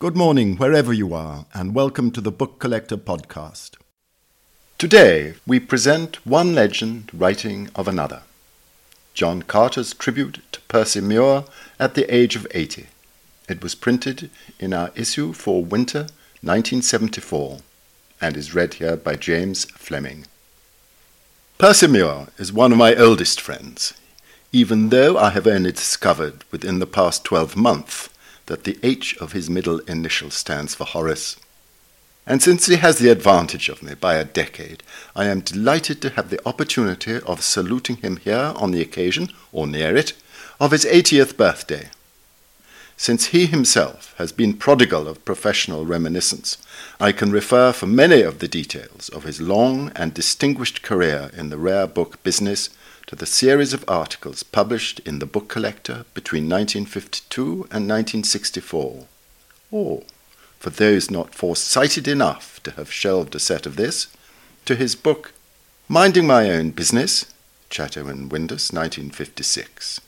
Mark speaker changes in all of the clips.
Speaker 1: Good morning, wherever you are, and welcome to the Book Collector Podcast. Today, we present one legend writing of another John Carter's tribute to Percy Muir at the age of 80. It was printed in our issue for winter 1974 and is read here by James Fleming. Percy Muir is one of my oldest friends, even though I have only discovered within the past 12 months that the H of his middle initial stands for Horace. And since he has the advantage of me by a decade, I am delighted to have the opportunity of saluting him here on the occasion, or near it, of his 80th birthday. Since he himself has been prodigal of professional reminiscence, I can refer for many of the details of his long and distinguished career in the rare book business to the series of articles published in the Book Collector between 1952 and 1964. Or, for those not foresighted enough to have shelved a set of this, to his book Minding My Own Business, Chatto and Windus, 1956.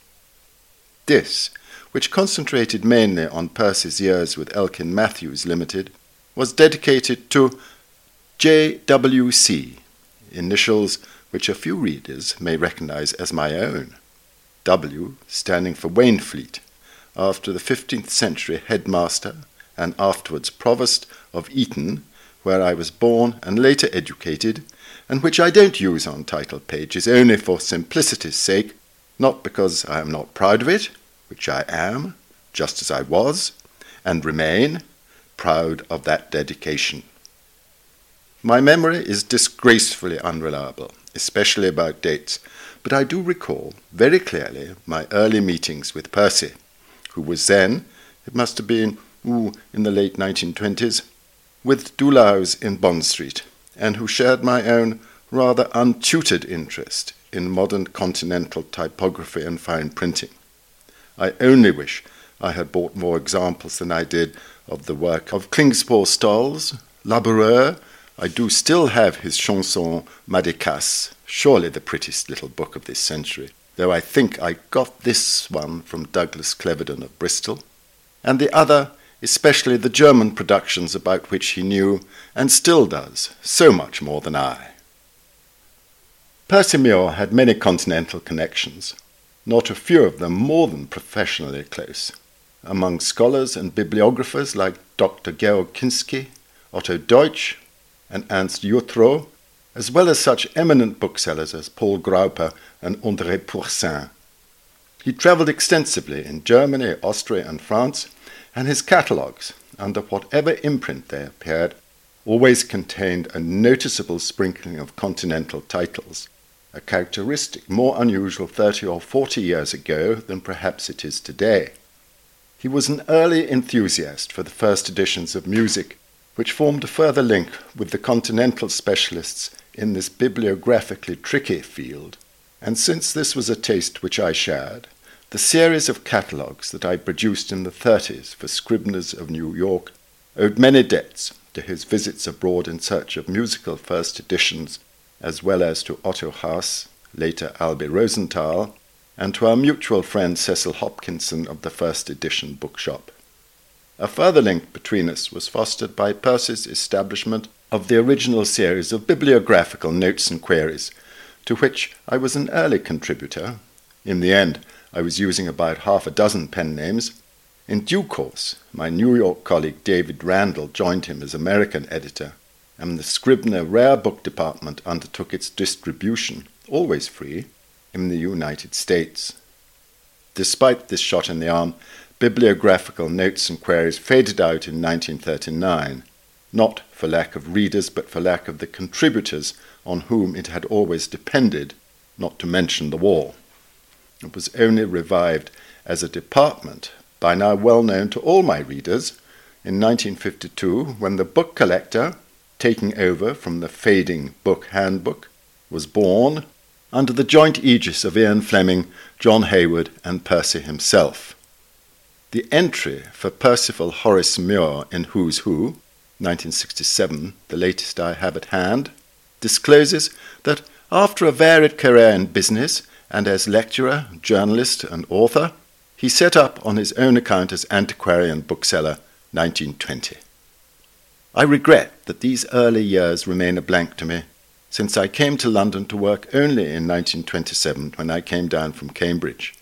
Speaker 1: This, which concentrated mainly on Percy's years with Elkin Mathews Limited, was dedicated to JWC, initials which a few readers may recognize as my own. W standing for Wainfleet, after the 15th century headmaster and afterwards provost of Eton, where I was born and later educated, and which I don't use on title pages only for simplicity's sake, not because I am not proud of it, which I am, just as I was, and remain, proud of that dedication. My memory is disgracefully unreliable, especially about dates, but I do recall very clearly my early meetings with Percy, who was then, it must have been ooh, in the late 1920s, with Dulau's in Bond Street, and who shared my own rather untutored interest in modern continental typography and fine printing. I only wish I had bought more examples than I did of the work of Klingspor Stolz, Laboureur, I do still have his Chanson Madécasse, surely the prettiest little book of this century, though I think I got this one from Douglas Cleverdon of Bristol, and the other, especially the German productions about which he knew, and still does, so much more than I. Percy Muir had many continental connections, not a few of them more than professionally close, among scholars and bibliographers like Dr. Georg Kinsky, Otto Deutsch, and Ernst Jutro, as well as such eminent booksellers as Paul Graupe and André Pourcin. He travelled extensively in Germany, Austria, and France, and his catalogues, under whatever imprint they appeared, always contained a noticeable sprinkling of continental titles, a characteristic more unusual thirty or forty years ago than perhaps it is today. He was an early enthusiast for the first editions of music which formed a further link with the continental specialists in this bibliographically tricky field. And since this was a taste which I shared, the series of catalogues that I produced in the 30s for Scribners of New York owed many debts to his visits abroad in search of musical first editions, as well as to Otto Haas, later Albi Rosenthal, and to our mutual friend Cecil Hopkinson of the first edition bookshop. A further link between us was fostered by Percy's establishment of the original series of bibliographical notes and queries, to which I was an early contributor. In the end, I was using about half a dozen pen names. In due course, my New York colleague David Randall joined him as American editor, and the Scribner Rare Book Department undertook its distribution, always free, in the United States. Despite this shot in the arm, bibliographical notes and queries faded out in 1939, not for lack of readers, but for lack of the contributors on whom it had always depended, not to mention the war. It was only revived as a department, by now well known to all my readers, in 1952 when the book collector, taking over from the fading book handbook, was born under the joint aegis of Ian Fleming, John Hayward, and Percy himself. The entry for Percival Horace Muir in Who's Who, 1967, the latest I have at hand, discloses that after a varied career in business and as lecturer, journalist, and author, he set up on his own account as antiquarian bookseller, 1920. I regret that these early years remain a blank to me, since I came to London to work only in 1927 when I came down from Cambridge.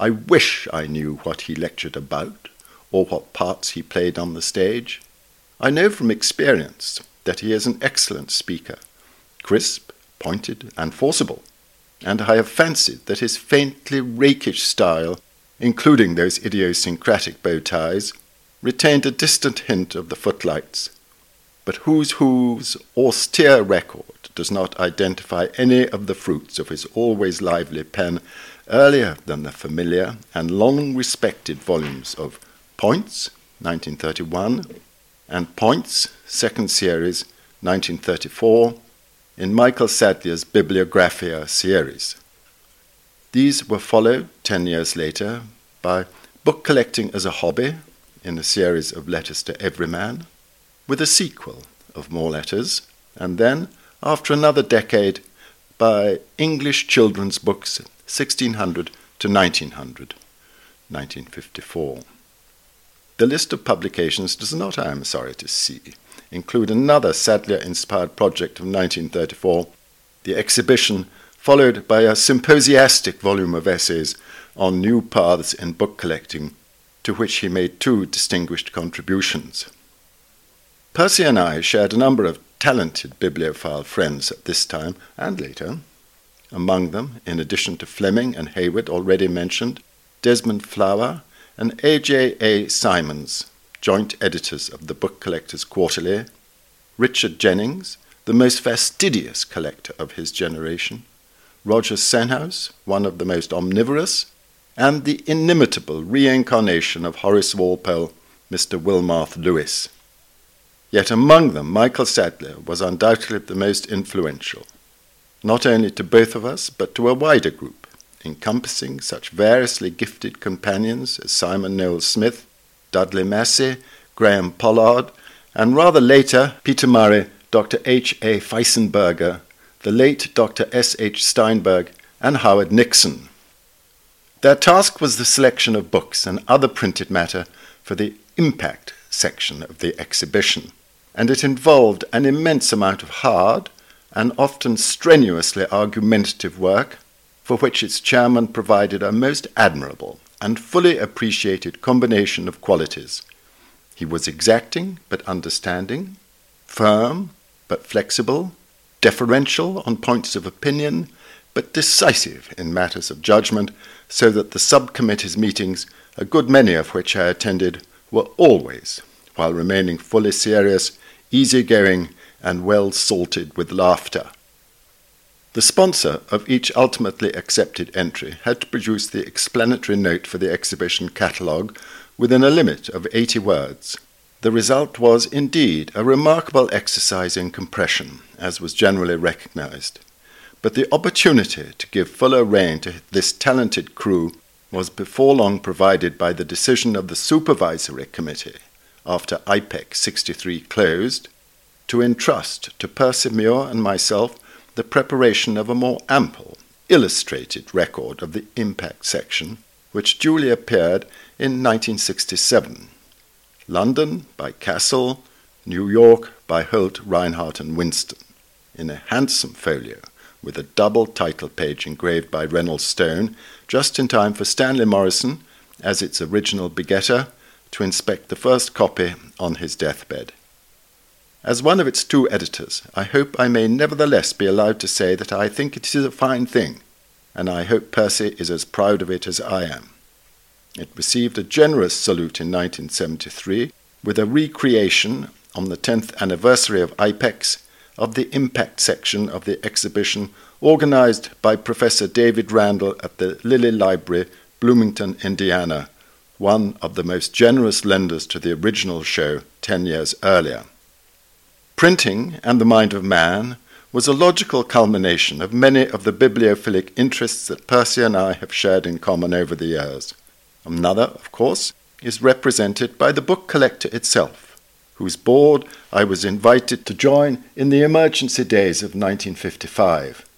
Speaker 1: I wish I knew what he lectured about, or what parts he played on the stage. I know from experience that he is an excellent speaker, crisp, pointed, and forcible, and I have fancied that his faintly rakish style, including those idiosyncratic bow ties, retained a distant hint of the footlights, but Who's Who's austere record does not identify any of the fruits of his always lively pen earlier than the familiar and long respected volumes of Points, 1931, and Points, second series, 1934, in Michael Sadleir's Bibliographia series. These were followed ten years later by Book Collecting as a Hobby in a series of Letters to Everyman, with a sequel of more letters, and then, after another decade, by English Children's Books 1600 to 1900, 1954. The list of publications does not, I am sorry to see, include another Sadleir inspired project of 1934, the exhibition, followed by a symposiastic volume of essays on new paths in book collecting, to which he made two distinguished contributions. Percy and I shared a number of talented bibliophile friends at this time and later. Among them, in addition to Fleming and Hayward already mentioned, Desmond Flower, and A.J.A. Symons, joint editors of the Book Collectors Quarterly, Richard Jennings, the most fastidious collector of his generation, Roger Senhouse, one of the most omnivorous, and the inimitable reincarnation of Horace Walpole, Mr. Wilmarth Lewis. Yet among them, Michael Sadleir was undoubtedly the most influential, not only to both of us, but to a wider group encompassing such variously gifted companions as Simon Nowell-Smith, Dudley Massey, Graham Pollard, and rather later Peter Murray, Dr. H. A. Feisenberger, the late Dr. S. H. Steinberg, and Howard Nixon. Their task was the selection of books and other printed matter for the impact section of the exhibition, and it involved an immense amount of hard and often strenuously argumentative work for which its chairman provided a most admirable and fully appreciated combination of qualities. He was exacting but understanding, firm but flexible, deferential on points of opinion, but decisive in matters of judgment, so that the subcommittee's meetings, a good many of which I attended, were always, while remaining fully serious, easy-going, and well salted with laughter. The sponsor of each ultimately accepted entry had to produce the explanatory note for the exhibition catalogue within a limit of 80 words. The result was indeed a remarkable exercise in compression, as was generally recognized. But the opportunity to give fuller rein to this talented crew was before long provided by the decision of the Supervisory Committee, after IPEX 63 closed, to entrust to Percy Muir and myself the preparation of a more ample, illustrated record of the impact section, which duly appeared in 1967. London by Cassell, New York by Holt, Rinehart, and Winston, in a handsome folio with a double title page engraved by Reynolds Stone, just in time for Stanley Morison, as its original begetter, to inspect the first copy on his deathbed. As one of its two editors, I hope I may nevertheless be allowed to say that I think it is a fine thing, and I hope Percy is as proud of it as I am. It received a generous salute in 1973 with a recreation on the 10th anniversary of IPEX of the impact section of the exhibition organized by Professor David Randall at the Lilly Library, Bloomington, Indiana, one of the most generous lenders to the original show ten years earlier. Printing and the Mind of Man was a logical culmination of many of the bibliophilic interests that Percy and I have shared in common over the years. Another, of course, is represented by the book collector itself, whose board I was invited to join in the emergency days of 1955.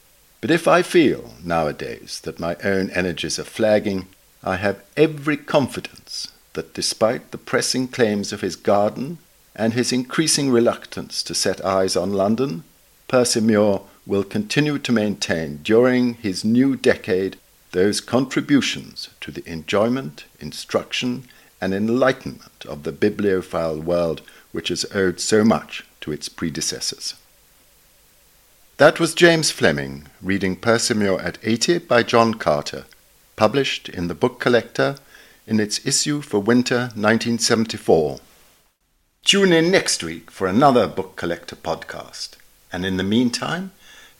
Speaker 1: But if I feel, nowadays, that my own energies are flagging, I have every confidence that despite the pressing claims of his garden and his increasing reluctance to set eyes on London, Percy Muir will continue to maintain during his new decade those contributions to the enjoyment, instruction, and enlightenment of the bibliophile world which has owed so much to its predecessors. That was James Fleming reading Percy Muir at 80 by John Carter, published in the Book Collector in its issue for winter 1974. Tune in next week for another Book Collector podcast, and in the meantime,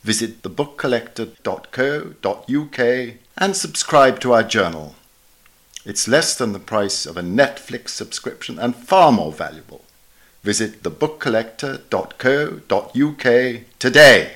Speaker 1: visit thebookcollector.co.uk and subscribe to our journal. It's less than the price of a Netflix subscription and far more valuable. Visit thebookcollector.co.uk today.